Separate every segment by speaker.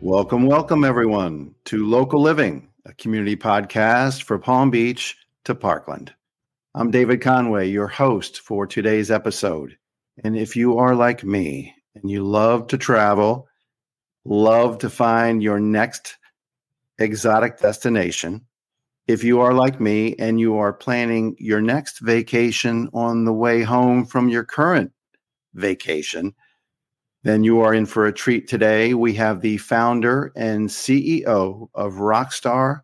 Speaker 1: Welcome, welcome, everyone, to Local Living, a community podcast for Palm Beach to Parkland. I'm David Conway, your host for today's episode. And if you are like me and you love to travel, love to find your next exotic destination, if you are like me and you are planning your next vacation on the way home from your current vacation, then you are in for a treat today. We have the founder and CEO of Rockstar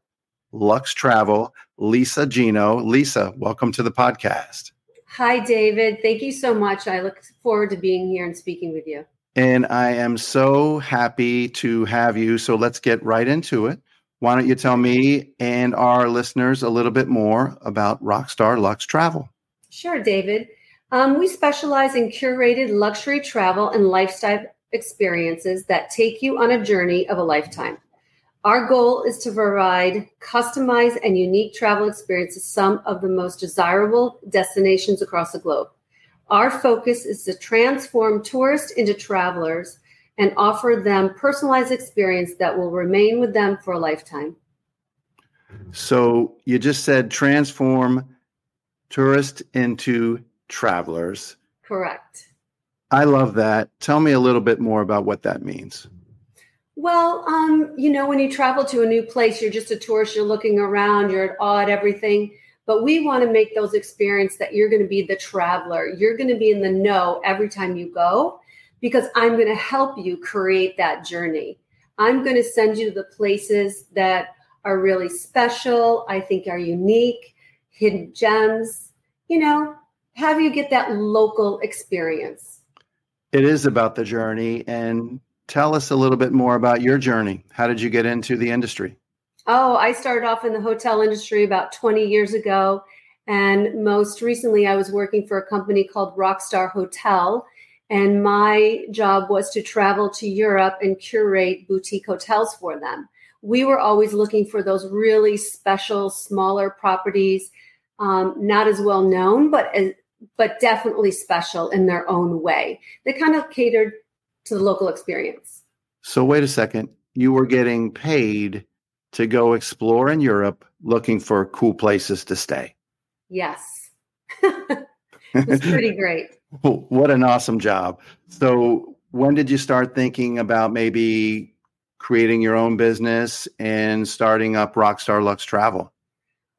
Speaker 1: Luxe Travel, Lisa Gneo. Lisa, welcome to the podcast.
Speaker 2: Hi, David. Thank you so much. I look forward to being here and speaking with you.
Speaker 1: And I am so happy to have you. So let's get right into it. Why don't you tell me and our listeners a little bit more about Rockstar Luxe Travel?
Speaker 2: Sure, David. Um, we specialize in curated luxury travel and lifestyle experiences that take you on a journey of a lifetime. Our goal is to provide customized and unique travel experiences to some of the most desirable destinations across the globe. Our focus is to transform tourists into travelers and offer them personalized experience that will remain with them for a lifetime.
Speaker 1: So you just said transform tourists into travelers.
Speaker 2: Correct.
Speaker 1: I love that. Tell me a little bit more about what that means.
Speaker 2: Well, um, you know, when you travel to a new place, you're just a tourist, you're looking around, you're at awe at everything. But we want to make those experiences that you're going to be the traveler. You're going to be in the know every time you go because I'm going to help you create that journey. I'm going to send you to the places that are really special, I think are unique, hidden gems, you know, have you get that local experience.
Speaker 1: It is about the journey. And tell us a little bit more about your journey. How did you get into the industry?
Speaker 2: Oh, I started off in the hotel industry about 20 years ago. And most recently, I was working for a company called Rockstar Hotel. And my job was to travel to Europe and curate boutique hotels for them. We were always looking for those really special, smaller properties, um, not as well known, but as, but definitely special in their own way. They kind of catered to the local experience.
Speaker 1: So, wait a second. You were getting paid to go explore in Europe looking for cool places to stay.
Speaker 2: Yes. it's pretty great.
Speaker 1: What an awesome job. So, when did you start thinking about maybe creating your own business and starting up Rockstar Luxe Travel?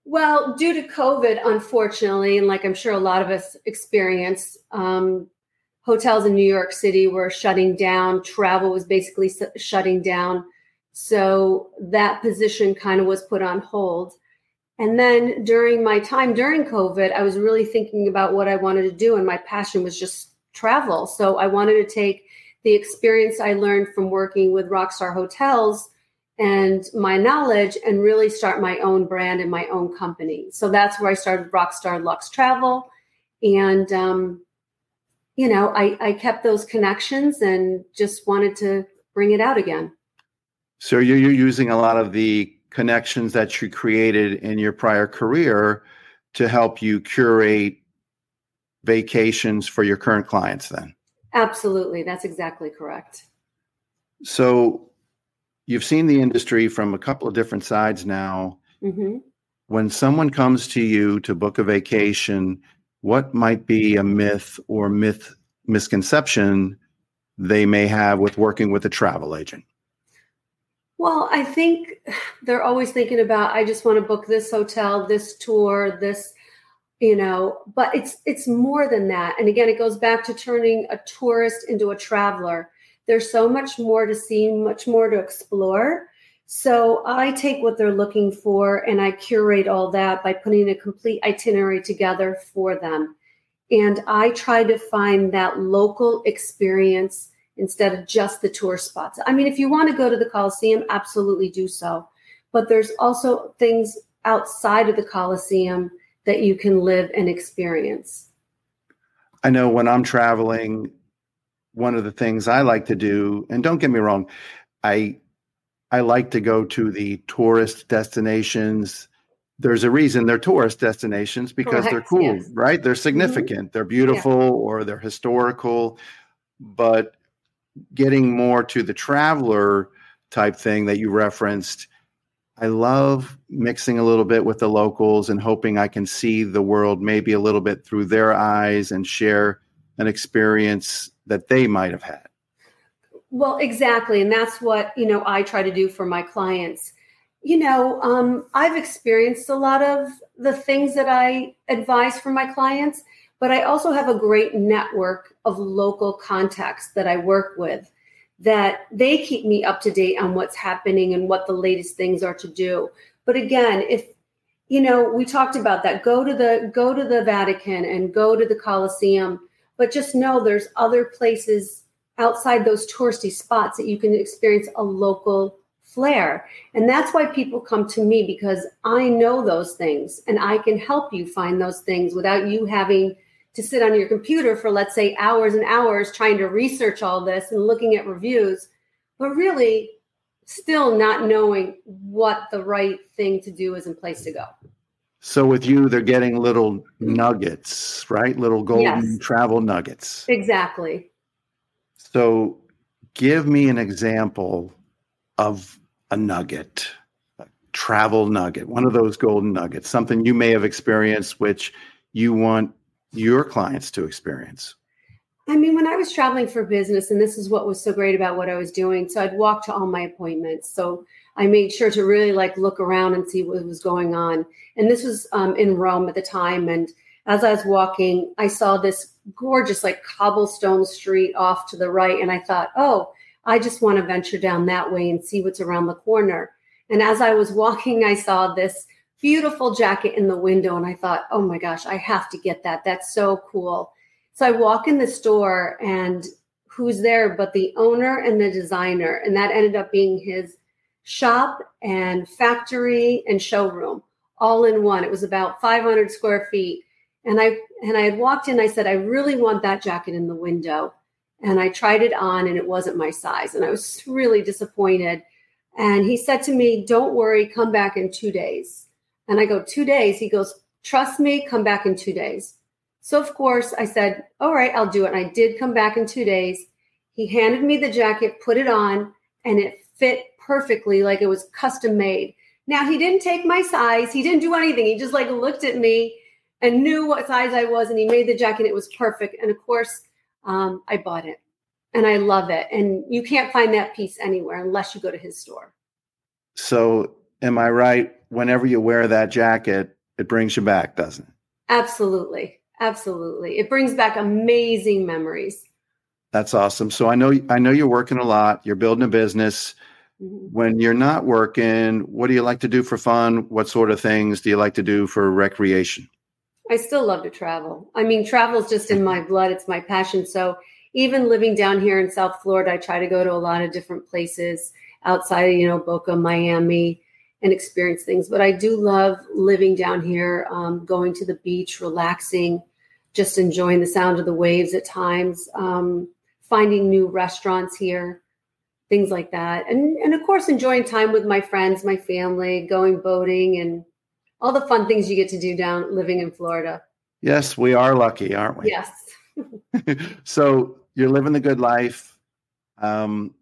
Speaker 2: Well, due to COVID, unfortunately, and like I'm sure a lot of us experience, um, hotels in New York City were shutting down. Travel was basically shutting down. So that position kind of was put on hold. And then during my time during COVID, I was really thinking about what I wanted to do, and my passion was just travel. So I wanted to take the experience I learned from working with Rockstar Hotels and my knowledge and really start my own brand and my own company. So that's where I started Rockstar Luxe Travel. And, um, you know, I, I kept those connections and just wanted to bring it out again.
Speaker 1: So you're, you're using a lot of the connections that you created in your prior career to help you curate vacations for your current clients then?
Speaker 2: Absolutely. That's exactly correct.
Speaker 1: So you've seen the industry from a couple of different sides now. Mm-hmm. When someone comes to you to book a vacation, what might be a myth or myth misconception they may have with working with a travel agent?
Speaker 2: Well, I think they're always thinking about I just want to book this hotel, this tour, this you know, but it's it's more than that. And again, it goes back to turning a tourist into a traveler there's so much more to see, much more to explore. So I take what they're looking for and I curate all that by putting a complete itinerary together for them. And I try to find that local experience instead of just the tour spots. I mean, if you want to go to the Coliseum, absolutely do so. But there's also things outside of the Coliseum that you can live and experience.
Speaker 1: I know when I'm traveling, one of the things I like to do, and don't get me wrong, I I like to go to the tourist destinations there's a reason they're tourist destinations because
Speaker 2: Correct,
Speaker 1: they're cool,
Speaker 2: yes.
Speaker 1: right? They're mm-hmm. significant, they're beautiful, or they're historical. But getting more to the traveler type thing that you referenced, I love mixing a little bit with the locals and hoping I can see the world maybe a little bit through their eyes and share an experience that they might have had.
Speaker 2: Well, exactly. And that's what, you know, I try to do for my clients. You know, um, I've experienced a lot of the things that I advise for my clients, but I also have a great network of local contacts that I work with that they keep me up to date on what's happening and what the latest things are to do. But again, if you know, we talked about that. Go to the go to the Vatican and go to the Colosseum, but just know there's other places outside those touristy spots that you can experience a local flair. And that's why people come to me because I know those things and I can help you find those things without you having to sit on your computer for, let's say, hours and hours trying to research all this and looking at reviews, but really still not knowing what the right thing to do is in place to go.
Speaker 1: So with you, they're getting little nuggets, right? Little golden
Speaker 2: Yes.
Speaker 1: travel nuggets.
Speaker 2: Exactly.
Speaker 1: So give me an example of a nugget, a travel nugget, one of those golden nuggets, something you may have experienced which you want your clients to experience.
Speaker 2: I mean, when I was traveling for business, and this is what was so great about what I was doing. So I'd walk to all my appointments. So I made sure to really like look around and see what was going on. And this was um, in Rome at the time. And as I was walking, I saw this gorgeous like cobblestone street off to the right. And I thought, oh, I just want to venture down that way and see what's around the corner. And as I was walking, I saw this beautiful jacket in the window. And I thought, oh my gosh, I have to get that. That's so cool. So I walk in the store and who's there but the owner and the designer. And that ended up being his shop and factory and showroom all in one. It was about 500 square feet. And I and I had walked in, I said, I really want that jacket in the window. And I tried it on and it wasn't my size. And I was really disappointed. And he said to me, Don't worry, come back in two days. And I go, Two days? He goes, Trust me, come back in two days. So, of course, I said, All right, I'll do it. And I did come back in two days. He handed me the jacket, put it on, and it fit perfectly like it was custom made. Now, he didn't take my size, he didn't do anything. He just like looked at me and knew what size I was, and he made the jacket. It was perfect. And of course, um, I bought it and I love it. And you can't find that piece anywhere unless you go to his store.
Speaker 1: So am I right? Whenever you wear that jacket, it brings you back, doesn't it?
Speaker 2: Absolutely. Absolutely. It brings back amazing memories.
Speaker 1: That's awesome. So I know I know you're working a lot. You're building a business.
Speaker 2: Mhm.
Speaker 1: When you're not working, what do you like to do for fun? What sort of things do you like to do for recreation?
Speaker 2: I still love to travel. I mean, travel is just in my blood, it's my passion. So, even living down here in South Florida, I try to go to a lot of different places outside of, you know, Boca, Miami, and experience things. But I do love living down here, um, going to the beach, relaxing, just enjoying the sound of the waves at times, um, finding new restaurants here, things like that. And, and of course, enjoying time with my friends, my family, going boating, and all the fun things you get to do down living in Florida.
Speaker 1: Yes, we are lucky, aren't we?
Speaker 2: Yes.
Speaker 1: so you're living the good life. Um,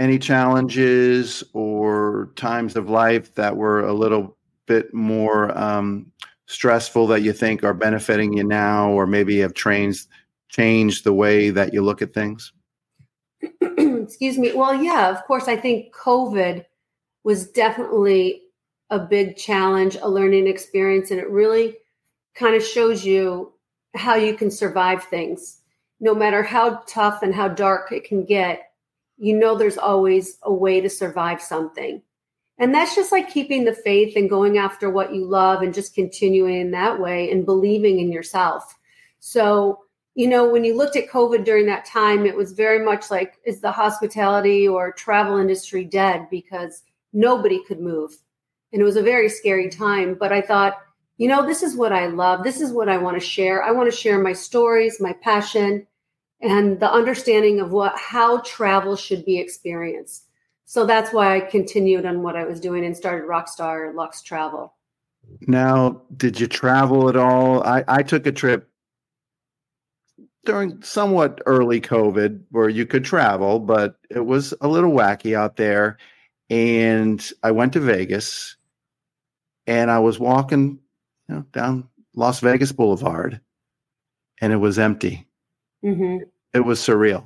Speaker 1: any challenges or times of life that were a little bit more um, stressful that you think are benefiting you now, or maybe have trains changed the way that you look at things?
Speaker 2: Excuse me. Well, yeah, of course. I think COVID was definitely a big challenge, a learning experience, and it really kind of shows you how you can survive things. No matter how tough and how dark it can get, you know there's always a way to survive something. And that's just like keeping the faith and going after what you love and just continuing in that way and believing in yourself. So, you know, when you looked at COVID during that time, it was very much like, is the hospitality or travel industry dead? Because nobody could move. And it was a very scary time. But I thought, you know, this is what I love. This is what I want to share. I want to share my stories, my passion, and the understanding of what how travel should be experienced. So that's why I continued on what I was doing and started Rockstar Luxe Travel.
Speaker 1: Now, did you travel at all? I, I took a trip during somewhat early COVID where you could travel, but it was a little wacky out there. And I went to Vegas and I was walking you know, down Las Vegas Boulevard and it was empty.
Speaker 2: Mm-hmm.
Speaker 1: It was surreal.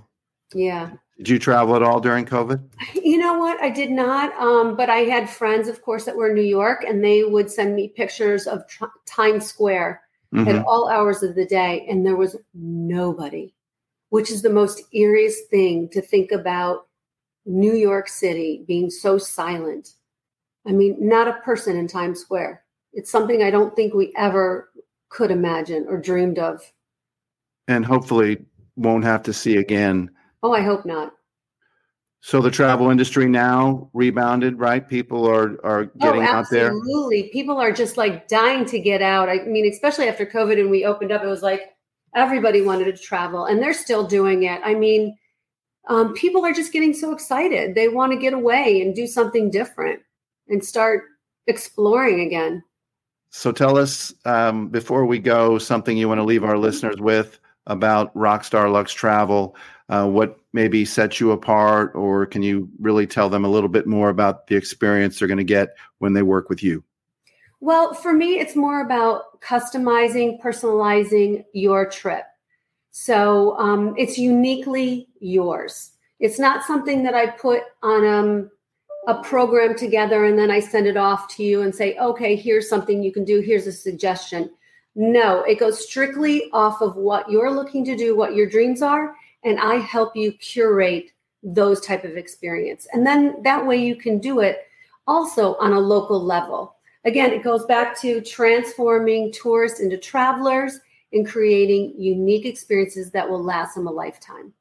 Speaker 2: Yeah.
Speaker 1: Did you travel at all during COVID?
Speaker 2: You know what? I did not. Um, but I had friends, of course, that were in New York, and they would send me pictures of tr- Times Square
Speaker 1: Mhm.
Speaker 2: at all hours of the day, and there was nobody, which is the most eeriest thing to think about New York City being so silent. I mean, not a person in Times Square. It's something I don't think we ever could imagine or dreamed of.
Speaker 1: And hopefully won't have to see again.
Speaker 2: Oh, I hope not.
Speaker 1: So the travel industry now rebounded, right? People are are getting
Speaker 2: oh,
Speaker 1: out there.
Speaker 2: absolutely. People are just like dying to get out. I mean, especially after COVID and we opened up, it was like everybody wanted to travel, and they're still doing it. I mean, um, people are just getting so excited. They want to get away and do something different and start exploring again.
Speaker 1: So tell us um, before we go something you want to leave our listeners with about Rockstar Luxe Travel. Uh, what maybe sets you apart, or can you really tell them a little bit more about the experience they're going to get when they work with you?
Speaker 2: Well, for me, it's more about customizing, personalizing your trip. So um, it's uniquely yours. It's not something that I put on um, a program together and then I send it off to you and say, okay, here's something you can do. Here's a suggestion. No, it goes strictly off of what you're looking to do, what your dreams are, and I help you curate those type of experience. And then that way you can do it also on a local level. Again, it goes back to transforming tourists into travelers and creating unique experiences that will last them a lifetime.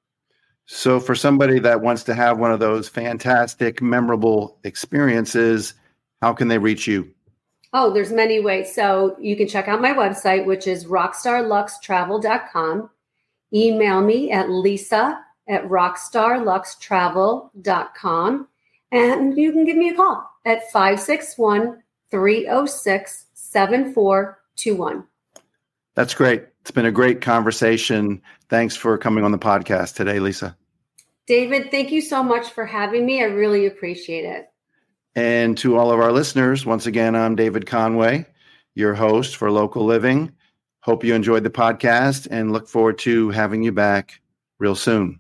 Speaker 1: So, for somebody that wants to have one of those fantastic, memorable experiences, how can they reach you?
Speaker 2: Oh, there's many ways. So you can check out my website, which is rockstarluxetravel.com. Email me at lisa at rockstarluxetravel.com. And you can give me a call at 561 306 7421.
Speaker 1: That's great. It's been a great conversation. Thanks for coming on the podcast today, Lisa.
Speaker 2: David, thank you so much for having me. I really appreciate it.
Speaker 1: And to all of our listeners, once again, I'm David Conway, your host for Local Living. Hope you enjoyed the podcast and look forward to having you back real soon.